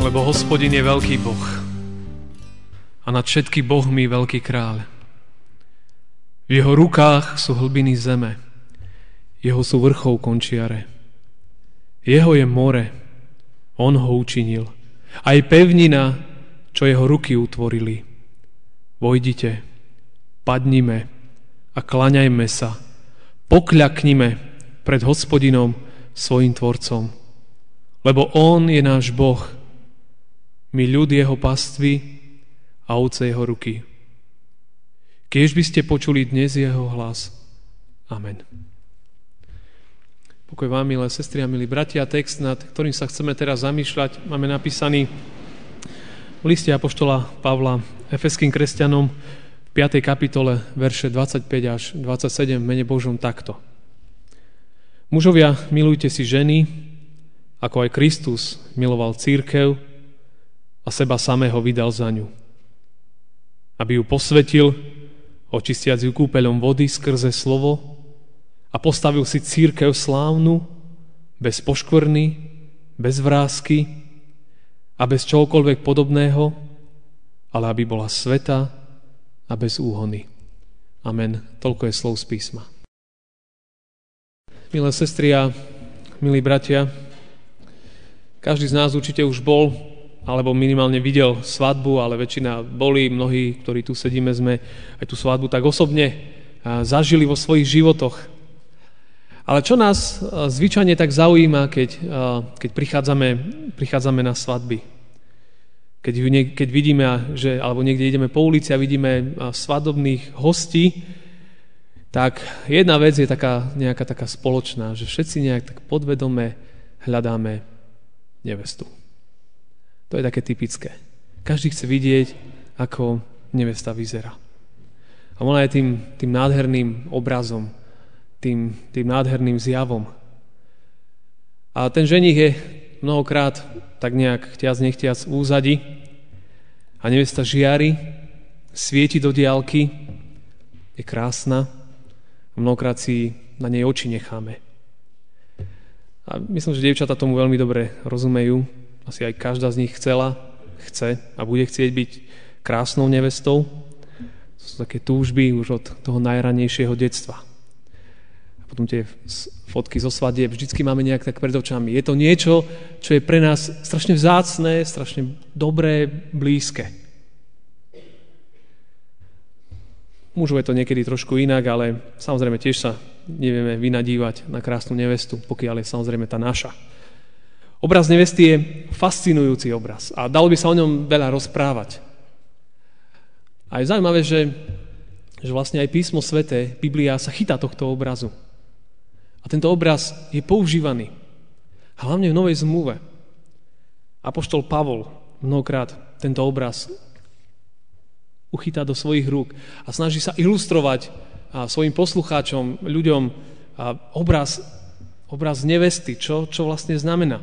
Lebo hospodin je veľký Boh a nad všetky bohmi veľký kráľ. V jeho rukách sú hlbiny zeme, jeho sú vrchov končiare. Jeho je more, on ho učinil. Aj pevnina, čo jeho ruky utvorili. Vojdite, padnime a klaňajme sa, pokľaknime pred hospodinom svojim tvorcom. Lebo on je náš Boh, my ľud jeho pastvy a ovce jeho ruky. Keď by ste počuli dnes jeho hlas. Amen. Pokoj vám, milé sestry a milí bratia, text, nad ktorým sa chceme teraz zamýšľať, máme napísaný v liste Apoštola Pavla Efeským kresťanom v 5. kapitole verše 25 až 27 v mene Božom takto. Mužovia, milujte si ženy, ako aj Kristus miloval církev a seba samého vydal za ňu. Aby ju posvetil, očistiac ju kúpeľom vody skrze slovo a postavil si církev slávnu, bez poškvrny, bez vrázky a bez čohokoľvek podobného, ale aby bola sveta a bez úhony. Amen. Toľko je slov z písma. Milé sestry a milí bratia, každý z nás určite už bol alebo minimálne videl svadbu, ale väčšina boli, mnohí, ktorí tu sedíme, sme aj tú svadbu tak osobne zažili vo svojich životoch. Ale čo nás zvyčajne tak zaujíma, keď, keď prichádzame, prichádzame na svadby? Keď, keď vidíme, že, alebo niekde ideme po ulici a vidíme svadobných hostí, tak jedna vec je taká, nejaká taká spoločná, že všetci nejak tak podvedome hľadáme nevestu. To je také typické. Každý chce vidieť, ako nevesta vyzerá. A ona je tým, tým nádherným obrazom, tým, tým nádherným zjavom. A ten ženich je mnohokrát tak nejak chtiac nechtiac v úzadi a nevesta žiari, svieti do diálky, je krásna a mnohokrát si na nej oči necháme. A myslím, že dievčata tomu veľmi dobre rozumejú asi aj každá z nich chcela, chce a bude chcieť byť krásnou nevestou. To sú také túžby už od toho najranejšieho detstva. A potom tie fotky zo svadie vždycky máme nejak tak pred očami. Je to niečo, čo je pre nás strašne vzácné, strašne dobré, blízke. Mužov je to niekedy trošku inak, ale samozrejme tiež sa nevieme vynadívať na krásnu nevestu, pokiaľ je samozrejme tá naša. Obraz nevesty je fascinujúci obraz a dalo by sa o ňom veľa rozprávať. A je zaujímavé, že, že vlastne aj písmo sveté, Biblia sa chytá tohto obrazu. A tento obraz je používaný. Hlavne v Novej zmluve. Apoštol Pavol mnohokrát tento obraz uchytá do svojich rúk a snaží sa ilustrovať svojim poslucháčom, ľuďom obraz, obraz nevesty, čo, čo vlastne znamená.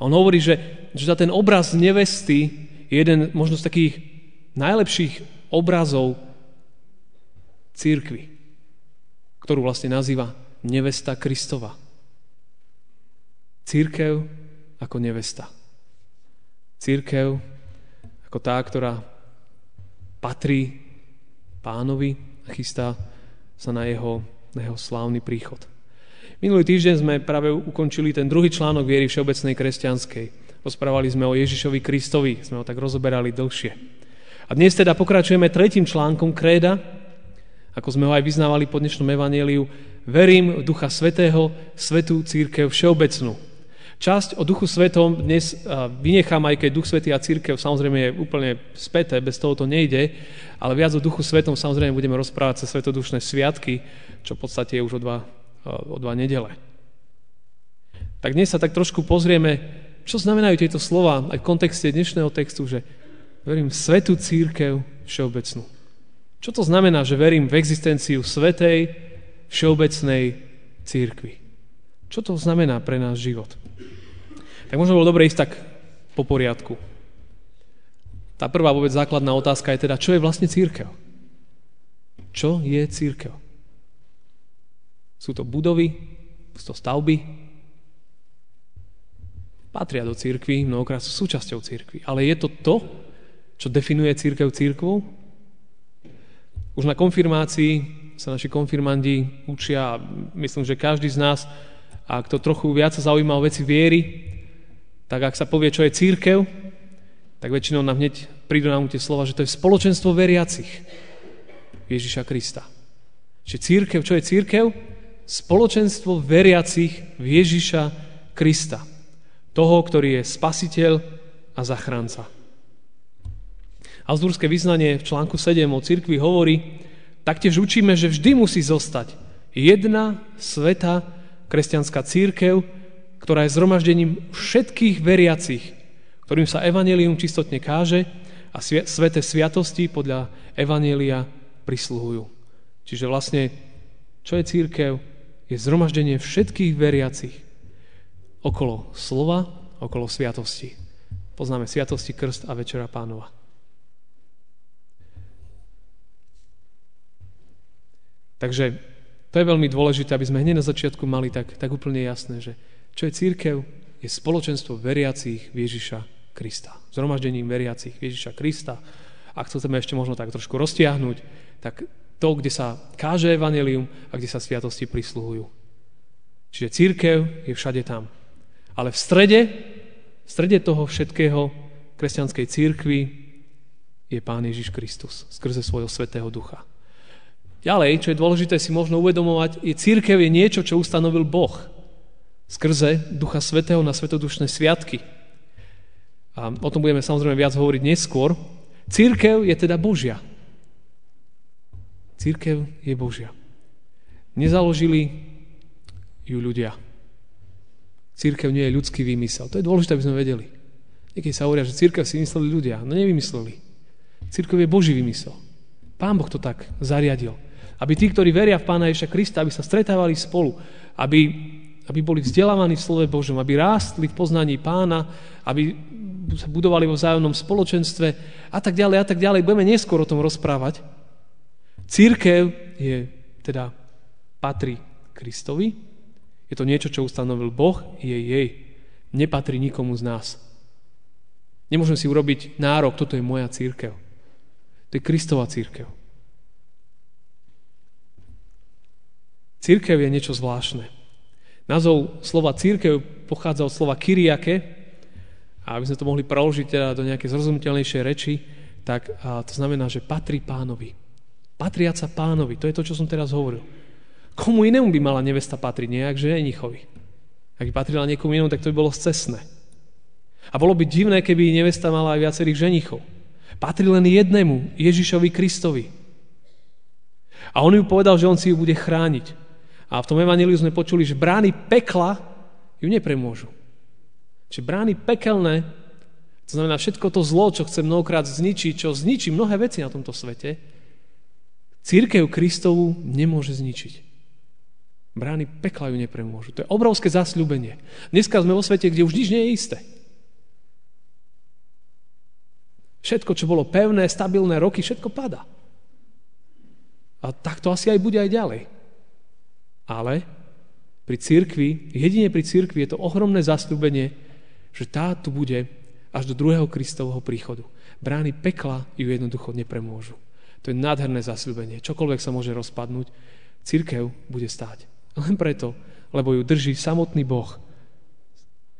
A on hovorí, že, že za ten obraz nevesty je jeden možno z takých najlepších obrazov církvy, ktorú vlastne nazýva nevesta Kristova. Církev ako nevesta. Církev ako tá, ktorá patrí pánovi a chystá sa na jeho, na jeho slávny príchod. Minulý týždeň sme práve ukončili ten druhý článok viery všeobecnej kresťanskej. Rozprávali sme o Ježišovi Kristovi, sme ho tak rozoberali dlhšie. A dnes teda pokračujeme tretím článkom kréda, ako sme ho aj vyznávali po dnešnom evaníliu. Verím v Ducha Svetého, Svetú církev všeobecnú. Časť o Duchu Svetom dnes vynechám, aj keď Duch Svetý a církev samozrejme je úplne späté, bez toho to nejde, ale viac o Duchu Svetom samozrejme budeme rozprávať cez svetodušné sviatky, čo v podstate je už o dva o dva nedele. Tak dnes sa tak trošku pozrieme, čo znamenajú tieto slova aj v kontexte dnešného textu, že Verím v svetú církev všeobecnú. Čo to znamená, že verím v existenciu svetej, všeobecnej církvy? Čo to znamená pre náš život? Tak možno bolo dobre ísť tak po poriadku. Tá prvá vôbec základná otázka je teda, čo je vlastne církev? Čo je církev? Sú to budovy? Sú to stavby? Patria do církvy, mnohokrát sú súčasťou církvy. Ale je to to, čo definuje církev církvou? Už na konfirmácii sa naši konfirmandi učia, myslím, že každý z nás, ak to trochu viac sa zaujíma o veci viery, tak ak sa povie, čo je církev, tak väčšinou nám hneď prídu nám tie slova, že to je spoločenstvo veriacich Ježiša Krista. Čiže církev, čo je církev? Spoločenstvo veriacich v Ježiša Krista. Toho, ktorý je spasiteľ a zachránca. Azúrske vyznanie v článku 7 o cirkvi hovorí, taktiež učíme, že vždy musí zostať jedna sveta kresťanská církev, ktorá je zhromaždením všetkých veriacich, ktorým sa evanelium čistotne káže a sveté sviatosti podľa evanelia prisluhujú. Čiže vlastne, čo je církev? Je zhromaždenie všetkých veriacich okolo slova, okolo sviatosti. Poznáme sviatosti, krst a večera pánova. Takže to je veľmi dôležité, aby sme hneď na začiatku mali tak, tak úplne jasné, že čo je církev, je spoločenstvo veriacich Ježiša Krista. Zhromaždením veriacich Ježiša Krista. Ak chceme ešte možno tak trošku roztiahnuť, tak to, kde sa káže evanelium a kde sa sviatosti prisluhujú. Čiže církev je všade tam. Ale v strede, v strede toho všetkého kresťanskej církvy je Pán Ježiš Kristus skrze svojho svetého ducha. Ďalej, čo je dôležité si možno uvedomovať, je církev je niečo, čo ustanovil Boh skrze Ducha Svetého na svetodušné sviatky. A o tom budeme samozrejme viac hovoriť neskôr. Církev je teda Božia. Církev je Božia. Nezaložili ju ľudia. Církev nie je ľudský výmysel. To je dôležité, aby sme vedeli. Niekedy sa hovoria, že církev si mysleli ľudia. No nevymysleli. Církev je Boží výmysel. Pán Boh to tak zariadil. Aby tí, ktorí veria v Pána Ježa Krista, aby sa stretávali spolu, aby, aby boli vzdelávaní v slove Božom, aby rástli v poznaní Pána, aby sa budovali vo vzájomnom spoločenstve a tak ďalej a tak ďalej. Budeme neskôr o tom rozprávať. Církev je teda patrí Kristovi. Je to niečo, čo ustanovil Boh, je jej. Nepatrí nikomu z nás. Nemôžem si urobiť nárok, toto je moja církev. To je Kristova církev. Církev je niečo zvláštne. Názov slova církev pochádza od slova kyriake a aby sme to mohli preložiť teda do nejakej zrozumiteľnejšej reči, tak to znamená, že patrí pánovi. Patriaca pánovi, to je to, čo som teraz hovoril. Komu inému by mala nevesta patriť, nejak ženichovi. Ak by patrila niekomu inému, tak to by bolo cestné. A bolo by divné, keby nevesta mala aj viacerých ženichov. Patrí len jednému, Ježišovi Kristovi. A on ju povedal, že on si ju bude chrániť. A v tom evaníliu sme počuli, že brány pekla ju nepremôžu. Čiže brány pekelné, to znamená všetko to zlo, čo chce mnohokrát zničiť, čo zničí mnohé veci na tomto svete, církev Kristovu nemôže zničiť. Brány pekla ju nepremôžu. To je obrovské zasľúbenie. Dneska sme vo svete, kde už nič nie je isté. Všetko, čo bolo pevné, stabilné roky, všetko pada. A tak to asi aj bude aj ďalej. Ale pri církvi, jedine pri církvi je to ohromné zastúbenie, že tá tu bude až do druhého Kristovho príchodu. Brány pekla ju jednoducho nepremôžu. To je nádherné zasľúbenie. Čokoľvek sa môže rozpadnúť, církev bude stáť. Len preto, lebo ju drží samotný Boh,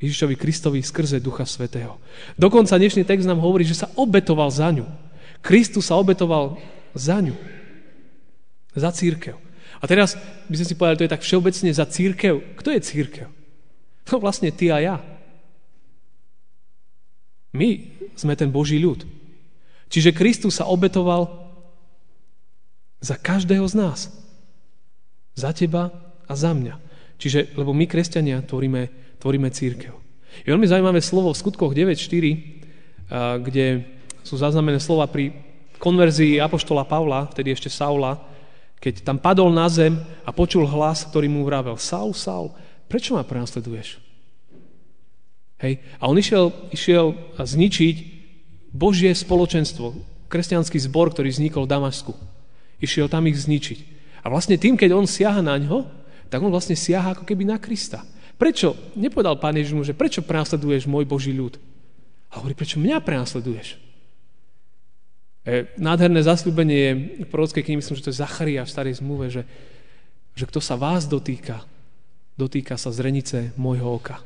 Ježišovi Kristovi skrze Ducha Svetého. Dokonca dnešný text nám hovorí, že sa obetoval za ňu. Kristus sa obetoval za ňu. Za církev. A teraz by sme si povedali, to je tak všeobecne za církev. Kto je církev? No vlastne ty a ja. My sme ten Boží ľud. Čiže Kristus sa obetoval za každého z nás. Za teba a za mňa. Čiže, lebo my, kresťania, tvoríme, tvoríme církev. Je veľmi zaujímavé slovo v skutkoch 9.4, kde sú zaznamené slova pri konverzii apoštola Pavla, vtedy ešte Saula, keď tam padol na zem a počul hlas, ktorý mu vravel, Saul, Saul, prečo ma prenasleduješ? Hej. A on išiel, išiel zničiť Božie spoločenstvo, kresťanský zbor, ktorý vznikol v Damasku. Išiel tam ich zničiť. A vlastne tým, keď on siaha na ňo, tak on vlastne siaha ako keby na Krista. Prečo? Nepovedal pán Ježiš mu, že prečo prenasleduješ môj Boží ľud? A hovorí, prečo mňa prenasleduješ? E, nádherné zasľúbenie je v prorockej knihe, myslím, že to je Zacharia v starej zmluve, že, že kto sa vás dotýka, dotýka sa zrenice môjho oka.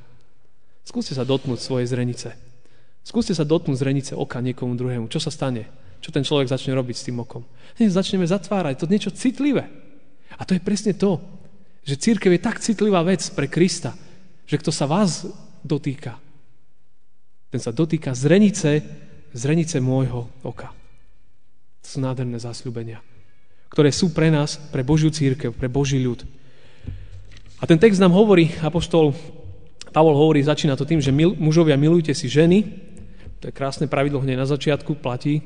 Skúste sa dotknúť svojej zrenice. Skúste sa dotknúť zrenice oka niekomu druhému. Čo sa stane? Čo ten človek začne robiť s tým okom? Nie, začneme zatvárať. To niečo citlivé. A to je presne to, že církev je tak citlivá vec pre Krista, že kto sa vás dotýka, ten sa dotýka zrenice, zrenice môjho oka. To sú nádherné zasľúbenia, ktoré sú pre nás, pre Božiu církev, pre Boží ľud. A ten text nám hovorí, apoštol Pavol hovorí, začína to tým, že mužovia milujte si ženy, to je krásne pravidlo hneď na začiatku, platí.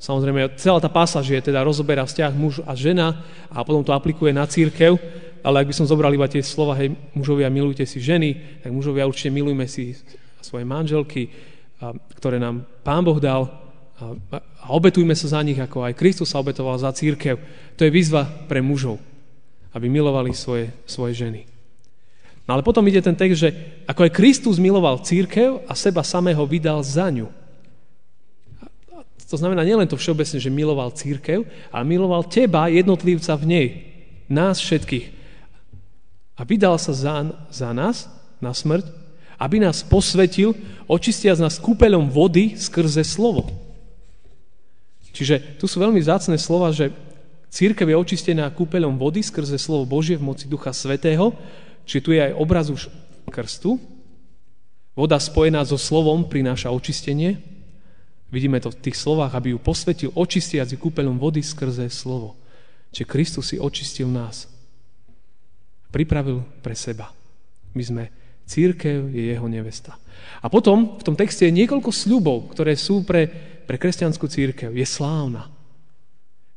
Samozrejme, celá tá pása, že je teda rozoberá vzťah muž a žena a potom to aplikuje na církev, ale ak by som zobral iba tie slova, hej, mužovia, milujte si ženy, tak mužovia určite milujme si svoje manželky, ktoré nám Pán Boh dal a obetujme sa za nich, ako aj Kristus sa obetoval za církev. To je výzva pre mužov, aby milovali svoje, svoje ženy. No ale potom ide ten text, že ako aj Kristus miloval církev a seba samého vydal za ňu. To znamená nielen to všeobecne, že miloval církev, ale miloval teba, jednotlivca v nej, nás všetkých a vydal sa za, za nás na smrť, aby nás posvetil, očistiac nás kúpeľom vody skrze slovo. Čiže tu sú veľmi zácne slova, že církev je očistená kúpeľom vody skrze slovo Božie v moci Ducha Svetého, čiže tu je aj obraz už krstu. Voda spojená so slovom prináša očistenie. Vidíme to v tých slovách, aby ju posvetil, očistiac kúpeľom vody skrze slovo. Čiže Kristus si očistil nás pripravil pre seba. My sme církev, je jeho nevesta. A potom v tom texte je niekoľko sľubov, ktoré sú pre, pre kresťanskú církev. Je slávna.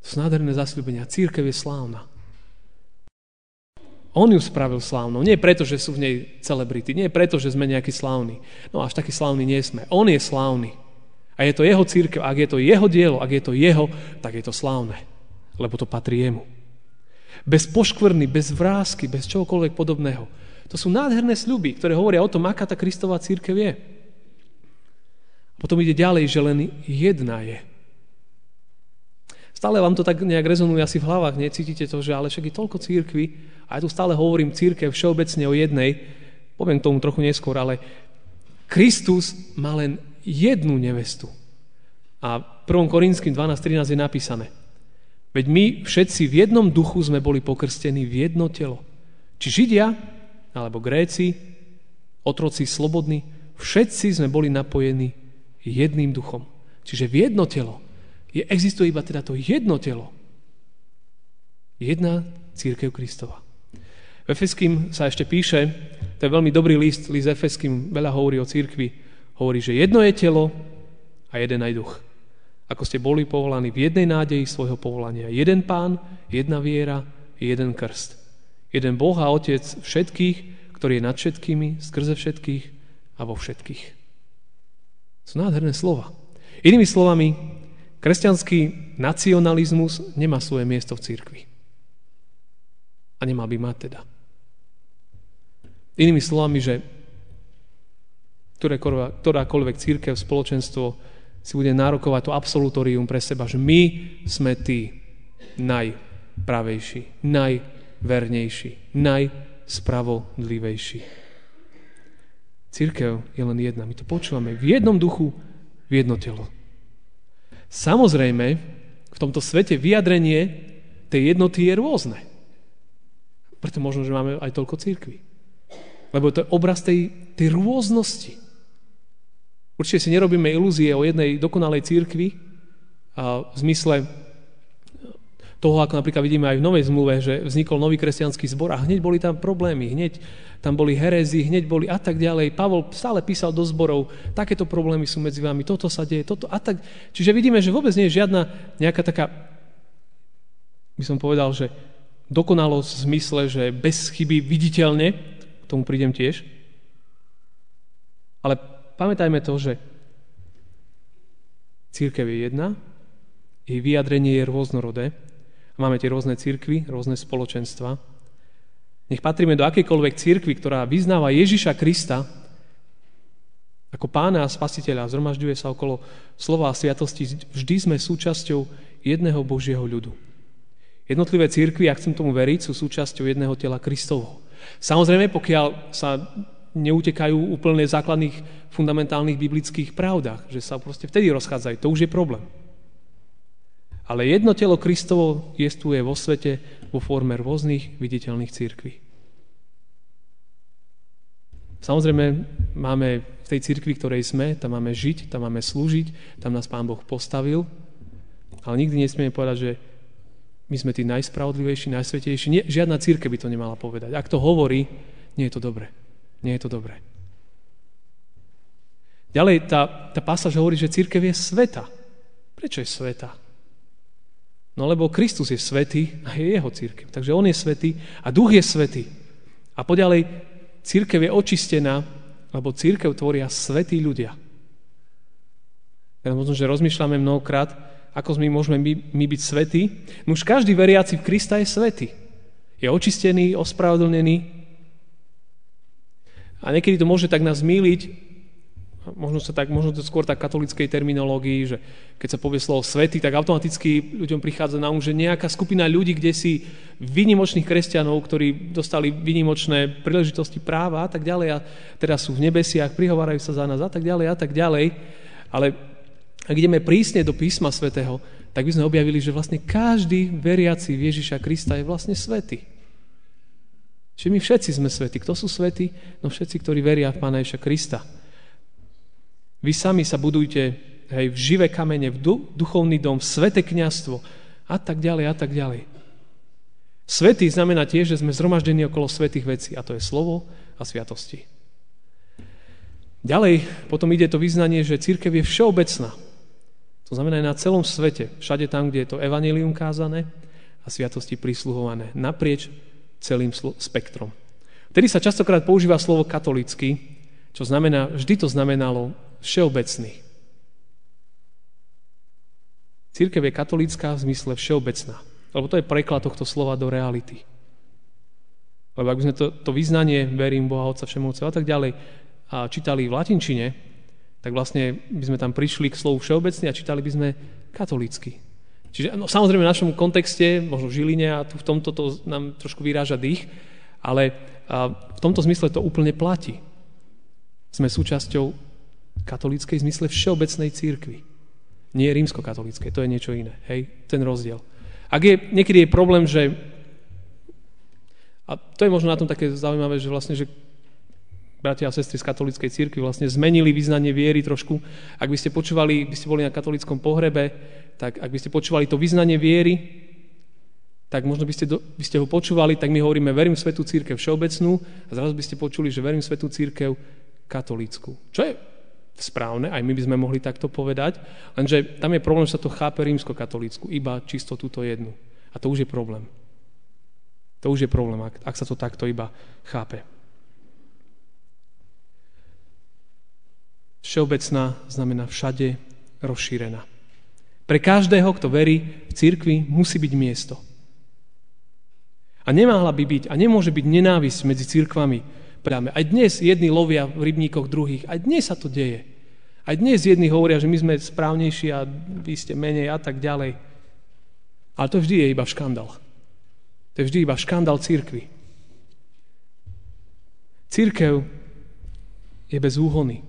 To sú nádherné zasľúbenia. Církev je slávna. On ju spravil slávnou. Nie preto, že sú v nej celebrity. Nie preto, že sme nejaký slávni. No až taký slávny nie sme. On je slávny. A je to jeho církev. Ak je to jeho dielo, ak je to jeho, tak je to slávne. Lebo to patrí jemu bez poškvrny, bez vrázky, bez čokoľvek podobného. To sú nádherné sľuby, ktoré hovoria o tom, aká tá Kristová církev je. A potom ide ďalej, že len jedna je. Stále vám to tak nejak rezonuje asi v hlavách, necítite to, že ale však je toľko církvy a ja tu stále hovorím církev všeobecne o jednej, poviem tomu trochu neskôr, ale Kristus má len jednu nevestu. A v 1. Korinským 12.13 je napísané – Veď my všetci v jednom duchu sme boli pokrstení v jedno telo. Či Židia, alebo Gréci, otroci slobodní, všetci sme boli napojení jedným duchom. Čiže v jedno telo. Je, existuje iba teda to jedno telo. Jedna církev Kristova. V Efeským sa ešte píše, to je veľmi dobrý list, list Efeským veľa hovorí o církvi, hovorí, že jedno je telo a jeden aj duch ako ste boli povolaní v jednej nádeji svojho povolania. Jeden pán, jedna viera, jeden krst. Jeden Boh a Otec všetkých, ktorý je nad všetkými, skrze všetkých a vo všetkých. Sú nádherné slova. Inými slovami, kresťanský nacionalizmus nemá svoje miesto v cirkvi. A nemal by mať teda. Inými slovami, že ktorákoľvek církev, spoločenstvo si bude nárokovať to absolutorium pre seba, že my sme tí najpravejší, najvernejší, najspravodlivejší. Církev je len jedna. My to počúvame v jednom duchu, v jedno telo. Samozrejme, v tomto svete vyjadrenie tej jednoty je rôzne. Preto možno, že máme aj toľko církví. Lebo to je obraz tej, tej rôznosti. Určite si nerobíme ilúzie o jednej dokonalej církvi v zmysle toho, ako napríklad vidíme aj v Novej zmluve, že vznikol nový kresťanský zbor a hneď boli tam problémy, hneď tam boli herezy, hneď boli a tak ďalej. Pavol stále písal do zborov, takéto problémy sú medzi vami, toto sa deje, toto a tak. Čiže vidíme, že vôbec nie je žiadna nejaká taká, by som povedal, že dokonalosť v zmysle, že bez chyby viditeľne, k tomu prídem tiež. Ale pamätajme to, že církev je jedna, jej vyjadrenie je rôznorodé Máme tie rôzne církvy, rôzne spoločenstva. Nech patríme do akejkoľvek církvy, ktorá vyznáva Ježiša Krista ako pána a spasiteľa, zhromažďuje sa okolo slova a sviatosti, vždy sme súčasťou jedného Božieho ľudu. Jednotlivé církvy, ak chcem tomu veriť, sú súčasťou jedného tela Kristovho. Samozrejme, pokiaľ sa neutekajú úplne základných fundamentálnych biblických pravdách, že sa proste vtedy rozchádzajú, to už je problém. Ale jedno telo Kristovo jestuje vo svete vo forme rôznych viditeľných církví. Samozrejme, máme v tej cirkvi, ktorej sme, tam máme žiť, tam máme slúžiť, tam nás Pán Boh postavil, ale nikdy nesmieme povedať, že my sme tí najspravodlivejší, najsvetejší. Nie, žiadna církev by to nemala povedať. Ak to hovorí, nie je to dobré. Nie je to dobré. Ďalej, tá, tá pasáž hovorí, že církev je sveta. Prečo je sveta? No lebo Kristus je svetý a je jeho církev. Takže on je svetý a duch je svetý. A poďalej, církev je očistená, lebo církev tvoria svetí ľudia. Ja možno, že rozmýšľame mnohokrát, ako my môžeme my, my byť svetí. No už každý veriaci v Krista je svetý. Je očistený, ospravedlnený. A niekedy to môže tak nás míliť, možno, sa tak, možno to skôr tak katolickej terminológii, že keď sa povie slovo svety, tak automaticky ľuďom prichádza na um, že nejaká skupina ľudí, kde si vynimočných kresťanov, ktorí dostali vynimočné príležitosti práva a tak ďalej a teraz sú v nebesiach, prihovárajú sa za nás a tak ďalej a tak ďalej. Ale ak ideme prísne do písma svätého, tak by sme objavili, že vlastne každý veriaci Ježiša Krista je vlastne svetý. Čiže my všetci sme svätí. Kto sú svätí? No všetci, ktorí veria v Pána Ježiša Krista. Vy sami sa budujte hej, v živé kamene, v duchovný dom, v svete kniastvo a tak ďalej a tak ďalej. Svetý znamená tiež, že sme zhromaždení okolo svetých vecí a to je slovo a sviatosti. Ďalej potom ide to vyznanie, že církev je všeobecná. To znamená aj na celom svete, všade tam, kde je to evanelium kázané a sviatosti prísluhované, naprieč celým spektrom. Vtedy sa častokrát používa slovo katolický, čo znamená, vždy to znamenalo všeobecný. Církev je katolická v zmysle všeobecná. Lebo to je preklad tohto slova do reality. Lebo ak by sme to, to vyznanie, verím Boha, Otca, Všemovca a tak ďalej, a čítali v latinčine, tak vlastne by sme tam prišli k slovu všeobecný a čítali by sme katolícky. Čiže no, samozrejme v našom kontexte, možno v Žiline a tu v tomto to nám trošku vyráža dých, ale a v tomto zmysle to úplne platí. Sme súčasťou katolíckej zmysle všeobecnej církvy. Nie rímsko-katolíckej, to je niečo iné. Hej, ten rozdiel. Ak je, niekedy je problém, že a to je možno na tom také zaujímavé, že vlastne, že bratia a sestry z katolíckej církvy vlastne zmenili význanie viery trošku. Ak by ste počúvali, by ste boli na katolíckom pohrebe, tak ak by ste počúvali to význanie viery, tak možno by ste, do, by ste ho počúvali, tak my hovoríme verím v svetú církev všeobecnú a zrazu by ste počuli, že verím v svetú církev katolícku. Čo je správne, aj my by sme mohli takto povedať, lenže tam je problém, že sa to chápe rímsko-katolícku, iba čisto túto jednu. A to už je problém. To už je problém, ak, ak sa to takto iba chápe. Všeobecná znamená všade rozšírená. Pre každého, kto verí v cirkvi, musí byť miesto. A nemála by byť a nemôže byť nenávisť medzi cirkvami, práme. Aj dnes jedni lovia v rybníkoch druhých. Aj dnes sa to deje. Aj dnes jedni hovoria, že my sme správnejší a vy ste menej a tak ďalej. Ale to vždy je iba škandál. To je vždy iba škandál církvy. Církev je bez úhony.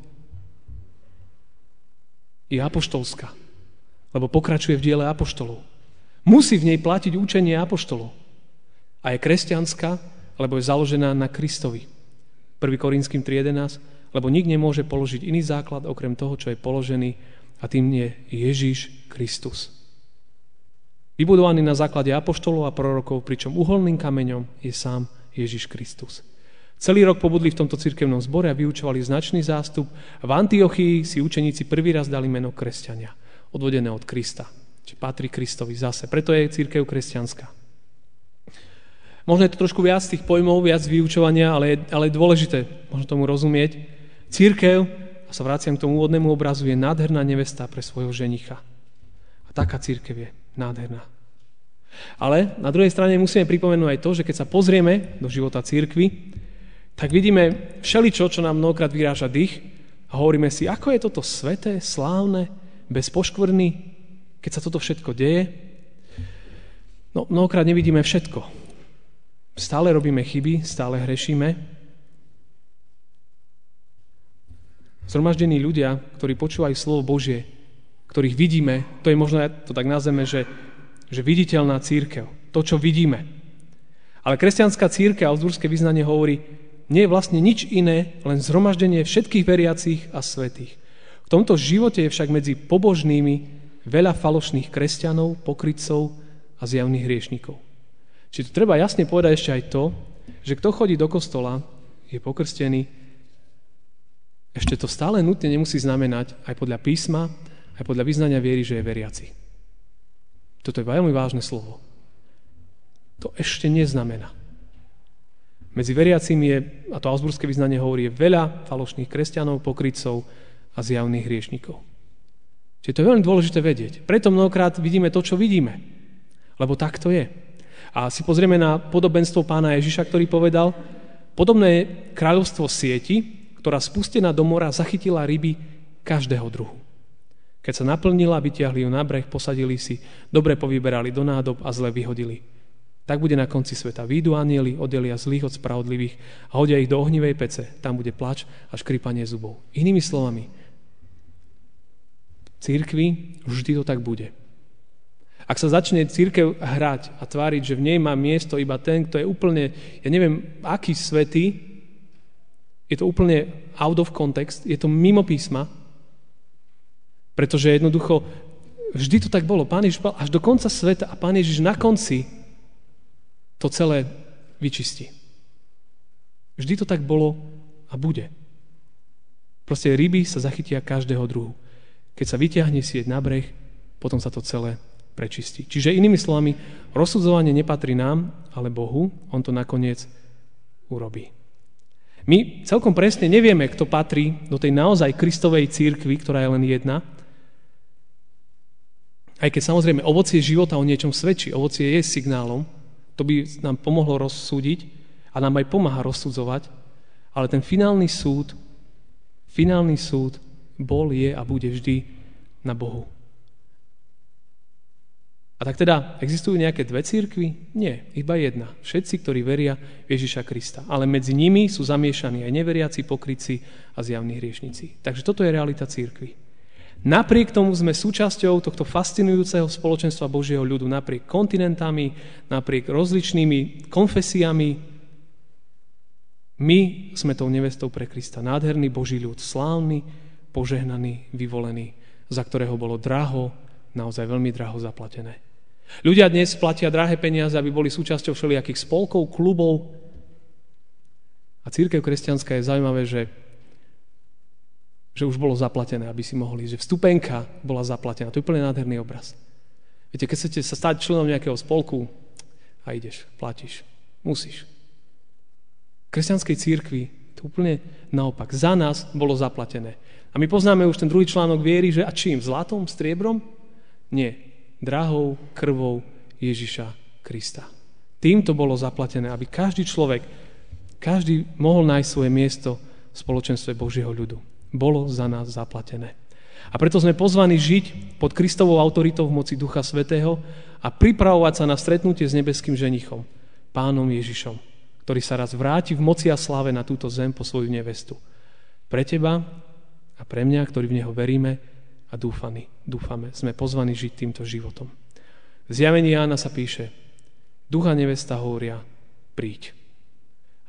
Je apoštolská, lebo pokračuje v diele apoštolov. Musí v nej platiť učenie apoštolov. A je kresťanská, lebo je založená na Kristovi. 1. Korinským 3.11, lebo nik nemôže položiť iný základ okrem toho, čo je položený a tým je Ježíš Kristus. Vybudovaný na základe apoštolov a prorokov, pričom uholným kameňom je sám Ježiš Kristus. Celý rok pobudli v tomto cirkevnom zbore a vyučovali značný zástup. V Antiochii si učeníci prvý raz dali meno kresťania, odvodené od Krista. Či patrí Kristovi zase. Preto je církev kresťanská. Možno je to trošku viac tých pojmov, viac vyučovania, ale ale je dôležité možno tomu rozumieť. Církev, a sa vraciam k tomu úvodnému obrazu, je nádherná nevesta pre svojho ženicha. A taká církev je nádherná. Ale na druhej strane musíme pripomenúť aj to, že keď sa pozrieme do života církvy, tak vidíme všeličo, čo nám mnohokrát vyráža dých a hovoríme si, ako je toto sveté, slávne, bez poškvrny, keď sa toto všetko deje. No, mnohokrát nevidíme všetko. Stále robíme chyby, stále hrešíme. Zhromaždení ľudia, ktorí počúvajú slovo Božie, ktorých vidíme, to je možno, to tak nazveme, že, že viditeľná církev. To, čo vidíme. Ale kresťanská církev a augsburské vyznanie hovorí, nie je vlastne nič iné, len zhromaždenie všetkých veriacich a svetých. V tomto živote je však medzi pobožnými veľa falošných kresťanov, pokrytcov a zjavných hriešnikov. Čiže tu treba jasne povedať ešte aj to, že kto chodí do kostola, je pokrstený, ešte to stále nutne nemusí znamenať aj podľa písma, aj podľa vyznania viery, že je veriaci. Toto je veľmi vážne slovo. To ešte neznamená. Medzi veriacimi je, a to Augsburské vyznanie hovorí, je veľa falošných kresťanov, pokrytcov a zjavných hriešnikov. Čiže to je veľmi dôležité vedieť. Preto mnohokrát vidíme to, čo vidíme. Lebo tak to je. A si pozrieme na podobenstvo pána Ježiša, ktorý povedal, podobné je kráľovstvo sieti, ktorá spustená do mora zachytila ryby každého druhu. Keď sa naplnila, vytiahli ju na breh, posadili si, dobre povyberali do nádob a zle vyhodili. Tak bude na konci sveta. Výjdu anieli, oddelia zlých od spravodlivých a hodia ich do ohnivej pece. Tam bude plač a škripanie zubov. Inými slovami, církvi vždy to tak bude. Ak sa začne církev hrať a tváriť, že v nej má miesto iba ten, kto je úplne, ja neviem, aký svetý, je to úplne out of context, je to mimo písma, pretože jednoducho vždy to tak bolo. Pán Ježiš až do konca sveta a Pán Ježiš na konci to celé vyčistí. Vždy to tak bolo a bude. Proste ryby sa zachytia každého druhu. Keď sa vyťahne sieť na breh, potom sa to celé prečistí. Čiže inými slovami, rozsudzovanie nepatrí nám, ale Bohu, On to nakoniec urobí. My celkom presne nevieme, kto patrí do tej naozaj Kristovej církvy, ktorá je len jedna, aj keď samozrejme ovocie života o niečom svedčí, ovocie je signálom, to by nám pomohlo rozsúdiť a nám aj pomáha rozsudzovať, ale ten finálny súd, finálny súd bol, je a bude vždy na Bohu. A tak teda, existujú nejaké dve církvy? Nie, iba jedna. Všetci, ktorí veria Ježiša Krista. Ale medzi nimi sú zamiešaní aj neveriaci, pokryci a zjavní hriešnici. Takže toto je realita církvy. Napriek tomu sme súčasťou tohto fascinujúceho spoločenstva Božieho ľudu, napriek kontinentami, napriek rozličnými konfesiami. My sme tou nevestou pre Krista. Nádherný Boží ľud, slávny, požehnaný, vyvolený, za ktorého bolo draho, naozaj veľmi draho zaplatené. Ľudia dnes platia drahé peniaze, aby boli súčasťou všelijakých spolkov, klubov. A církev kresťanská je zaujímavé, že že už bolo zaplatené, aby si mohli, že vstupenka bola zaplatená. To je úplne nádherný obraz. Viete, keď chcete sa stať členom nejakého spolku a ideš, platíš, musíš. V kresťanskej církvi to úplne naopak. Za nás bolo zaplatené. A my poznáme už ten druhý článok viery, že a čím? Zlatom, striebrom? Nie. Drahou krvou Ježiša Krista. Týmto bolo zaplatené, aby každý človek, každý mohol nájsť svoje miesto v spoločenstve Božieho ľudu bolo za nás zaplatené. A preto sme pozvaní žiť pod Kristovou autoritou v moci Ducha Svetého a pripravovať sa na stretnutie s nebeským ženichom, pánom Ježišom, ktorý sa raz vráti v moci a sláve na túto zem po svoju nevestu. Pre teba a pre mňa, ktorí v Neho veríme a dúfani, dúfame, sme pozvaní žiť týmto životom. V zjavení Jána sa píše, ducha nevesta hovoria, príď.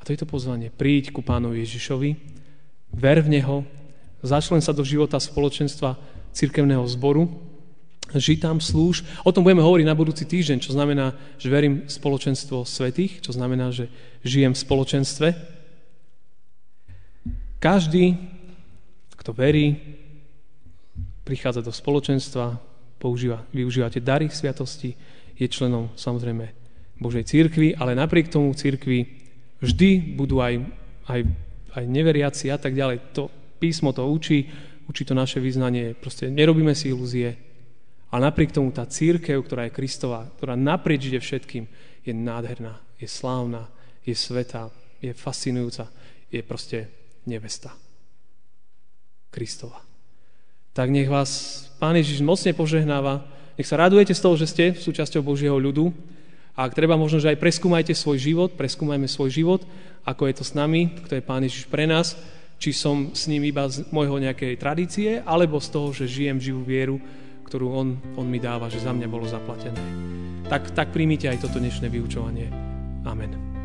A to je to pozvanie, príď ku pánovi Ježišovi, ver v Neho začlen sa do života spoločenstva cirkevného zboru Ži tam, slúž. O tom budeme hovoriť na budúci týždeň, čo znamená, že verím v spoločenstvo svetých, čo znamená, že žijem v spoločenstve. Každý, kto verí, prichádza do spoločenstva, používa, využíva tie dary sviatosti, je členom samozrejme Božej církvy, ale napriek tomu církvi vždy budú aj, aj, aj neveriaci a tak ďalej. To písmo to učí, učí to naše vyznanie. Proste nerobíme si ilúzie, ale napriek tomu tá církev, ktorá je Kristová, ktorá naprieč ide všetkým, je nádherná, je slávna, je svetá, je fascinujúca, je proste nevesta. Kristova. Tak nech vás Pán Ježiš mocne požehnáva, nech sa radujete z toho, že ste súčasťou Božieho ľudu a ak treba možno, že aj preskúmajte svoj život, preskúmajme svoj život, ako je to s nami, kto je Pán Ježiš pre nás, či som s ním iba z môjho nejakej tradície, alebo z toho, že žijem živú vieru, ktorú on, on mi dáva, že za mňa bolo zaplatené. Tak, tak príjmite aj toto dnešné vyučovanie. Amen.